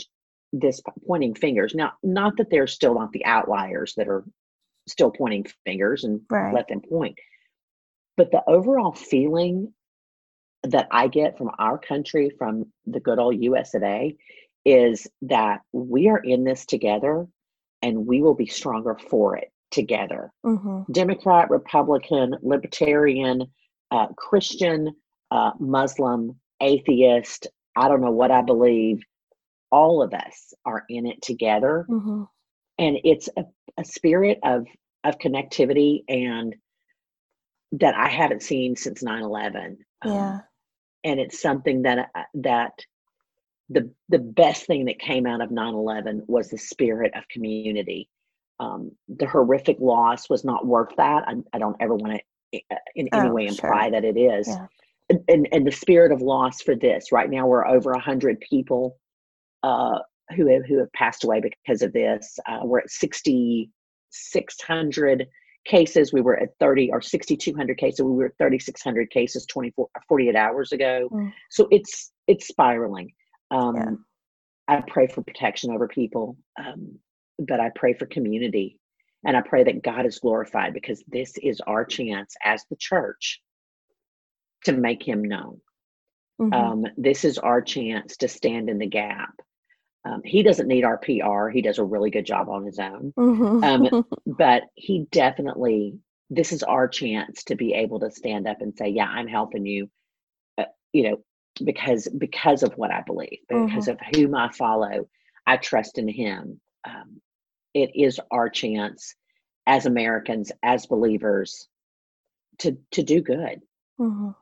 this pointing fingers. Now, not that they're still not the outliers that are still pointing fingers and Right. let them point, but the overall feeling that I get from our country, from the good old US of A, is that we are in this together and we will be stronger for it together. Mhm. Democrat, Republican, Libertarian, uh, Christian, uh, Muslim, atheist, I don't know what I believe, all of us are in it together. Mhm. And it's a, a spirit of, of connectivity and that I haven't seen since 9 11. Yeah. and it's something that uh, that the the best thing that came out of 9-11 was the spirit of community um, the horrific loss was not worth that i, I don't ever want to in any Oh, way sure. imply that it is Yeah. and, and and the spirit of loss for this right now we're over 100 people uh, who have who have passed away because of this uh, we're at 6600 cases we were at 30 or 6200 cases we were at 3600 cases 24 48 hours ago Mm. so it's it's spiraling um Yeah. i pray for protection over people um but i pray for community. And i pray that god is glorified because this is our chance as the church to make him known. Mhm. um this is our chance to stand in the gap. Um, he doesn't need our pr he does a really good job on his own. Mhm. um, but he definitely this is our chance to be able to stand up and say yeah i'm helping you uh, you know because because of what i believe because of whom i follow. I trust in him um, it is our chance as americans as believers to to do good Mhm.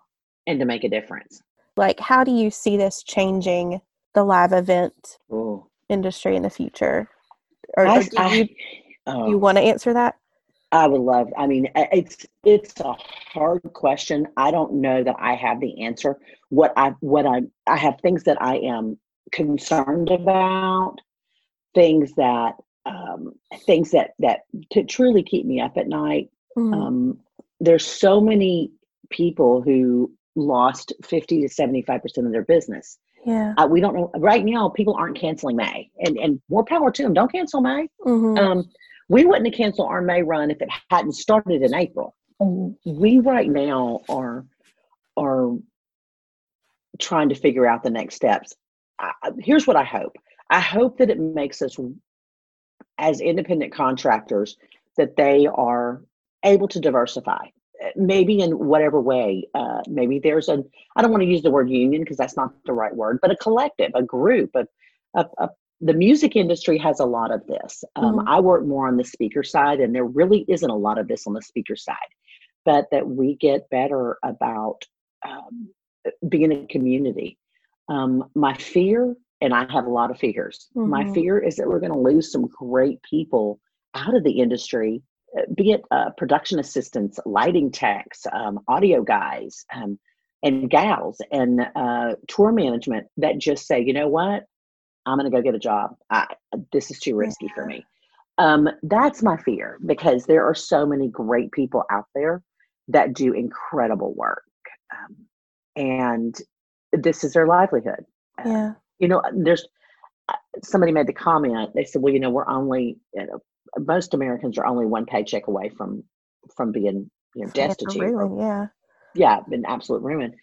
and to make a difference Like, how do you see this changing the live event Ooh. industry in the future? Or, I, or do I- you, oh. you want to answer that? I would love. I mean, it's it's a hard question. I don't know that I have the answer. What I what I I have things that I am concerned about, things that um, things that that to truly keep me up at night. Mhm. Um, there's so many people who lost 50 to 75 percent of their business. yeah. Uh, we don't know right now. People aren't canceling May, and and more power to them. Don't cancel May. Mhm. Um, we wouldn't have canceled our May run if it hadn't started in April. We right now are are trying to figure out the next steps. I- here's what I hope. I hope that it makes us as independent contractors that they are able to diversify uh, maybe in whatever way uh, maybe there's a i don't want to use the word union because that's not the right word but a collective a group a the music industry has a lot of this. Um, Mhm. I work more on the speaker side, and there really isn't a lot of this on the speaker side. But that we get better about um, being a community. Um, my fear, and I have a lot of fears. My Mhm. fear is that we're going to lose some great people out of the industry, uh, be it uh, production assistants, lighting techs, um, audio guys, um, and gals, and uh, tour management that just say, you know what, I'm going to go get a job. I, this is too risky for me. Um, that's my fear because there are so many great people out there that do incredible work, um, and this is their livelihood. Uh, yeah. You know, there's uh, somebody made the comment. They said, "Well, you know, we're only you know, most Americans are only one paycheck away from from being you know destitute, or ruin, yeah. yeah, in absolute ruin.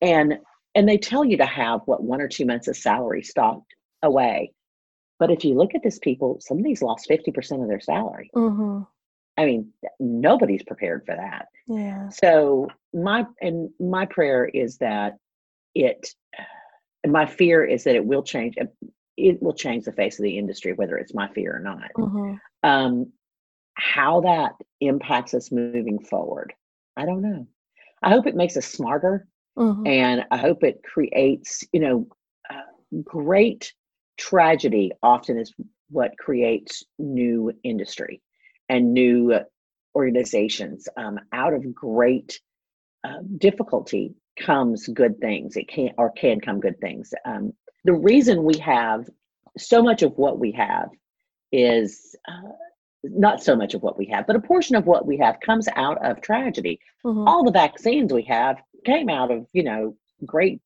And and they tell you to have what one or two months of salary stocked away. But if you look at this people, some of these lost 50% of their salary. hmm I mean, nobody's prepared for that. Yeah. So my and my prayer is that it and my fear is that it will change it will change the face of the industry, whether it's my fear or not. hmm Um, how that impacts us moving forward, I don't know. I hope it makes us smarter hmm and I hope it creates, you know, uh, great tragedy often is what creates new industry and new uh, organizations. Um, out of great uh, difficulty comes good things. It can or can come good things. Um, the reason we have so much of what we have is uh, not so much of what we have, but a portion of what we have comes out of tragedy hmm all the vaccines we have came out of you know great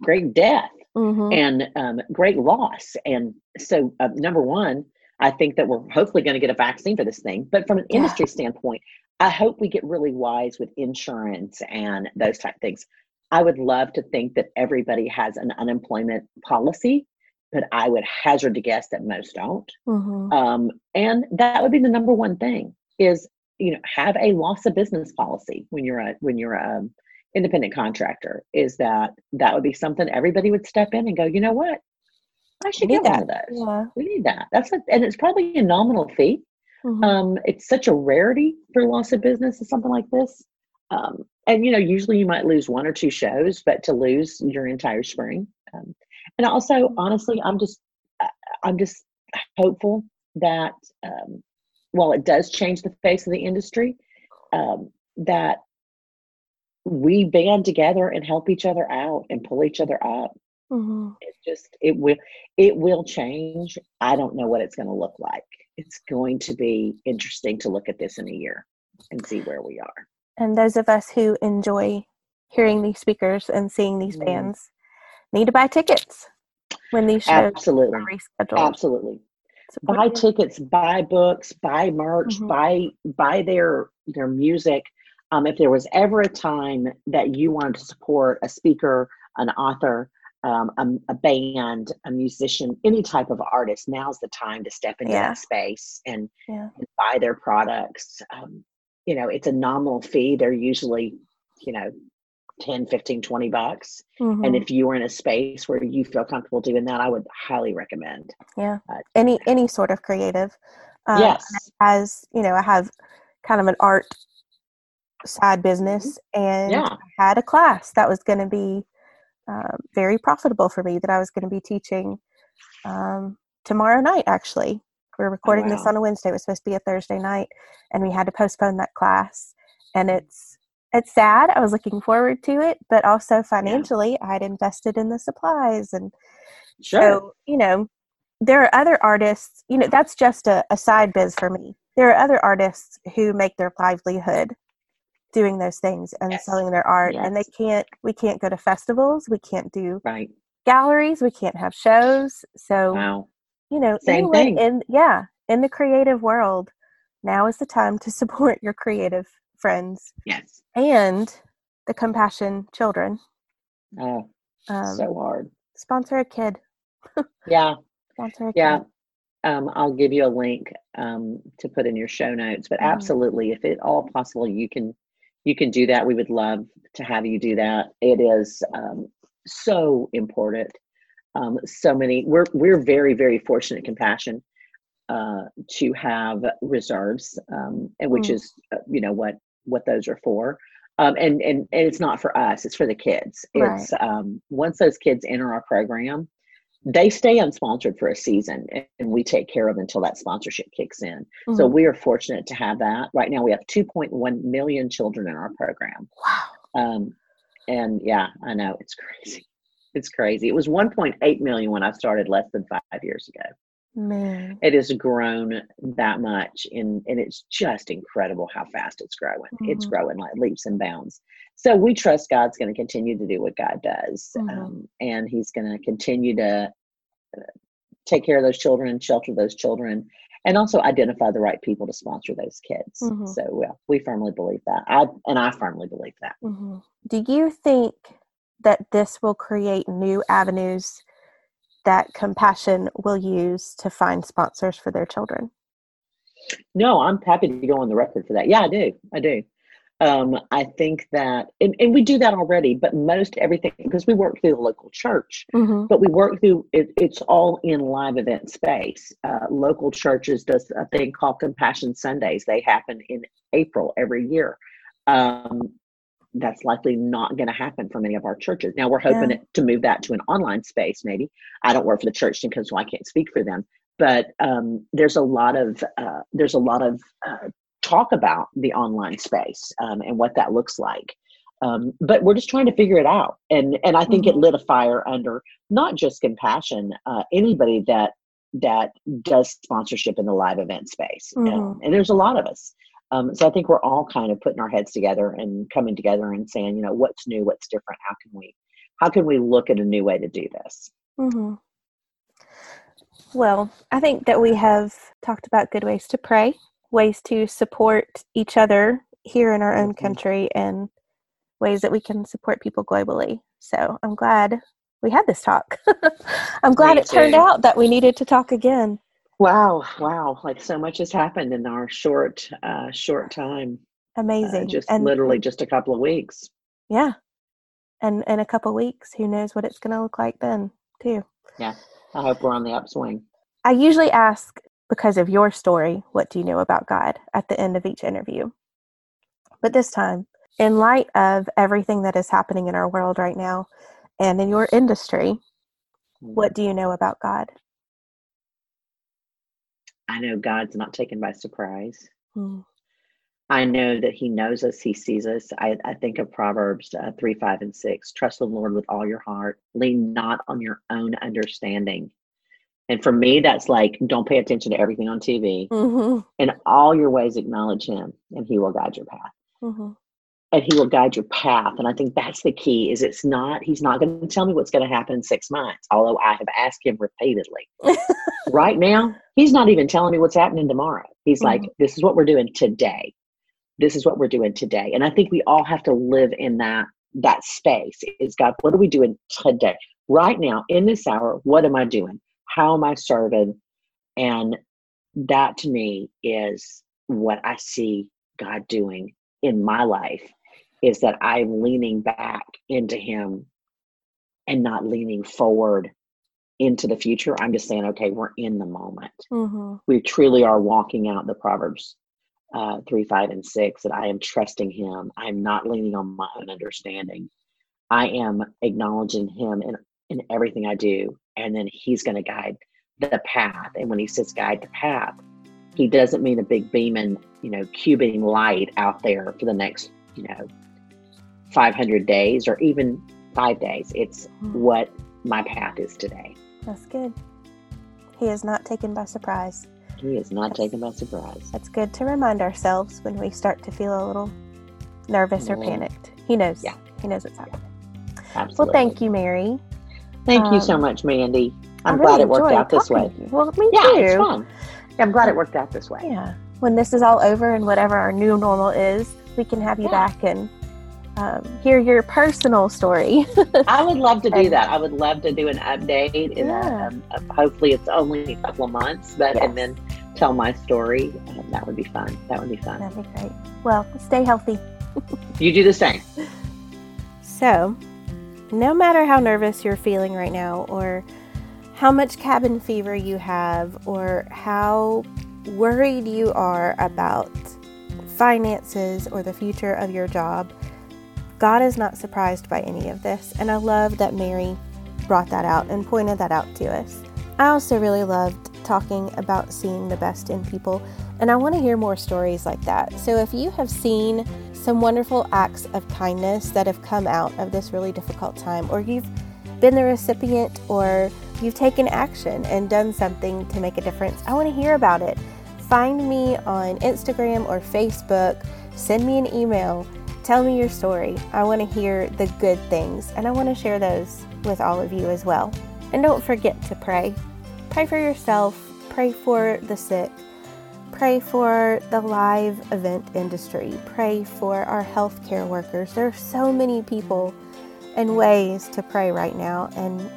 great death mm-hmm. and um, great loss. And so, uh, number one, I think that we're hopefully going to get a vaccine for this thing. But from an yeah. industry standpoint, I hope we get really wise with insurance and those type things. I would love to think that everybody has an unemployment policy, but I would hazard to guess that most don't. Mm-hmm. Um, and that would be the number one thing is you know have a loss of business policy when you're a when you're a independent contractor. Is that that would be something everybody would step in and go, you know what, I should get that. one of those. Yeah. We need that. That's a, and it's probably a nominal fee. Mm-hmm. Um, it's such a rarity for loss of business or something like this. Um, and you know usually you might lose one or two shows but to lose your entire spring um, and also honestly i'm just i'm just hopeful that um, while it does change the face of the industry um, that we band together and help each other out and pull each other up mm-hmm. it just it will it will change i don't know what it's going to look like it's going to be interesting to look at this in a year and see where we are and those of us who enjoy hearing these speakers and seeing these mm. bands need to buy tickets when these shows absolutely are rescheduled. Absolutely. buy tickets, buy books, buy merch, mm-hmm. buy buy their their music. Um, if there was ever a time that you wanted to support a speaker, an author, um, a, a, band, a musician, any type of artist, now's the time to step into yeah. that space and, yeah. and, buy their products. Um, you know it's a nominal fee they're usually you know 10 15 20 bucks mm-hmm. and if you are in a space where you feel comfortable doing that i would highly recommend yeah uh, any any sort of creative um, yes as you know i have kind of an art side business mm-hmm. and yeah. I had a class that was going to be um, very profitable for me that i was going to be teaching um, tomorrow night actually we're oh, recording oh, wow. this on a Wednesday. It was supposed to be a Thursday night, and we had to postpone that class. And it's it's sad. I was looking forward to it, but also financially, yeah. I'd invested in the supplies, and sure. so you know, there are other artists. You know, that's just a, a side biz for me. There are other artists who make their livelihood doing those things and yes. selling their art, yes. and they can't. We can't go to festivals. We can't do right galleries. We can't have shows. So wow you know, Same thing. in yeah, in the creative world, now is the time to support your creative friends. Yes. And the compassion children. Oh, um, so hard. Sponsor a kid. yeah. Sponsor a yeah. kid. Um, I'll give you a link um, to put in your show notes. But mm. absolutely, if at all possible, you can you can do that. We would love to have you do that. It is um, so important um, so many we're we're very very fortunate compassion uh, to have reserves um, and which mm. is uh, you know what what those are for um, and, and and it's not for us it's for the kids it's right. um, once those kids enter our program they stay unsponsored for a season and we take care of them until that sponsorship kicks in mm-hmm. so we are fortunate to have that right now we have 2.1 million children in our program wow um, and yeah i know it's crazy it's crazy. It was 1.8 million when I started less than five years ago. Man. It has grown that much and, and it's just incredible how fast it's growing. Mm-hmm. It's growing like leaps and bounds. So we trust God's going to continue to do what God does. Mm-hmm. Um, and he's going to continue to uh, take care of those children, shelter those children, and also identify the right people to sponsor those kids. Mm-hmm. So well, we firmly believe that. I and I firmly believe that. Mm-hmm. Do you think that this will create new avenues that compassion will use to find sponsors for their children? No i'm happy to go on the record for that. Yeah i do. I do. Um, i think that and, and, we do that already but most everything because we work through the local church mm-hmm. but we work through it, it's all in live event space. Uh, local churches does a thing called compassion sundays. They happen in april every year. Um, that's likely not going to happen for many of our churches. Now we're hoping yeah. to move that to an online space. Maybe I don't work for the church because so I can't speak for them. But um, there's a lot of uh, there's a lot of uh, talk about the online space um, and what that looks like. Um, but we're just trying to figure it out, and and I think mm-hmm. it lit a fire under not just compassion, uh, anybody that that does sponsorship in the live event space, mm-hmm. and there's a lot of us. Um, so I think we're all kind of putting our heads together and coming together and saying, you know, what's new, what's different, how can we how can we look at a new way to do this? Mm-hmm. Well, I think that we have talked about good ways to pray, ways to support each other here in our own Mhm. country, and ways that we can support people globally. So I'm glad we had this talk. I'm glad Me it turned out that we needed to talk again. Wow, wow! Like so much has happened in our short, uh, short time. Uh, Amazing. just and literally just a couple of weeks. yeah. And in a couple weeks, who knows what it's going to look like then, too. Yeah, I hope we're on the upswing. I usually ask because of your story, what do you know about God at the end of each interview? But this time, in light of everything that is happening in our world right now and in your industry, what do you know about God? I know God's not taken by surprise. Mm, I know that He knows us, He sees us. I, I think of Proverbs uh, 3, 5, and 6. Trust the Lord with all your heart, lean not on your own understanding. And for me, that's like don't pay attention to everything on TV. mhm, In all your ways, acknowledge Him, and He will guide your path. mhm, And He will guide your path. And I think that's the key. Is it's not He's not going to tell me what's going to happen in six months. Although I have asked Him repeatedly. right now, He's not even telling me what's happening tomorrow. He's like, Mhm. this is what we're doing today. This is what we're doing today. And I think we all have to live in that that space. Is God, what are we doing today? Right now, in this hour, what am I doing? How am I serving? And that to me is what I see God doing in my life is that I'm leaning back into Him and not leaning forward into the future. I'm just saying, okay, we're in the moment. mhm, We truly are walking out the Proverbs uh, 3, 5, and 6 that I am trusting Him. I'm not leaning on my own understanding. I am acknowledging Him in, in everything I do. And then He's going to guide the path. And when He says guide the path, He doesn't mean a big beaming, you know, cubing light out there for the next, you know, 500 days or even five days. It's mhm. what my path is today. That's good. He is not taken by surprise. He is not Yes. taken by surprise. That's good to remind ourselves when we start to feel a little nervous or Mhm. panicked. He knows. Yeah. He knows what's happening. Absolutely. Well, thank you, Mary. Thank you so Um, much, Mandee. I'm really glad it worked out this way. Well, me Yeah, too. it's fun. I'm glad it worked out this way. Yeah. When this is all over and whatever our new normal is, we can have you Yeah. back and um, hear your personal story. I would love to do that. I would love to do an update. In Yeah. a, um, hopefully, it's only a couple of months, but Yes. and then tell my story. Um, that would be fun. That would be fun. That'd be great. Well, stay healthy. You do the same. So, no matter how nervous you're feeling right now, or how much cabin fever you have, or how worried you are about finances or the future of your job, God is not surprised by any of this. And I love that Mary brought that out and pointed that out to us. I also really loved talking about seeing the best in people, and I want to hear more stories like that. So if you have seen some wonderful acts of kindness that have come out of this really difficult time, or you've been the recipient, or you've taken action and done something to make a difference, I want to hear about it. Find me on Instagram or Facebook, send me an email, tell me your story. I want to hear the good things, and I want to share those with all of you as well. And don't forget to pray. Pray for yourself, pray for the sick, pray for the live event industry, pray for our healthcare workers. There are so many people and ways to pray right now, and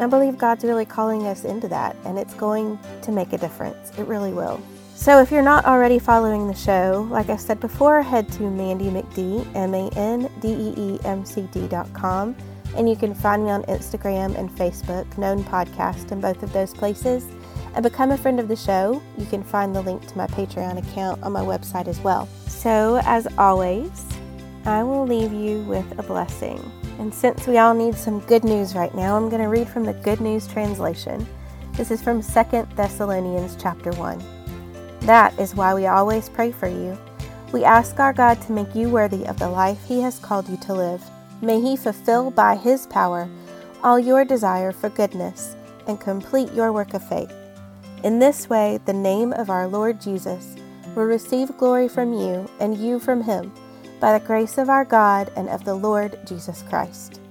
I believe God's really calling us into that, and it's going to make a difference. It really will. So, if you're not already following the show, like I said before, head to Mandee McD, M A N D E E M C D.com, and you can find me on Instagram and Facebook, Known Podcast, in both of those places. And become a friend of the show. You can find the link to my Patreon account on my website as well. So, as always, I will leave you with a blessing. And since we all need some good news right now, I'm going to read from the Good News translation. This is from 2 Thessalonians chapter 1. That is why we always pray for you. We ask our God to make you worthy of the life He has called you to live. May He fulfill by His power all your desire for goodness and complete your work of faith. In this way, the name of our Lord Jesus will receive glory from you and you from Him by the grace of our God and of the Lord Jesus Christ.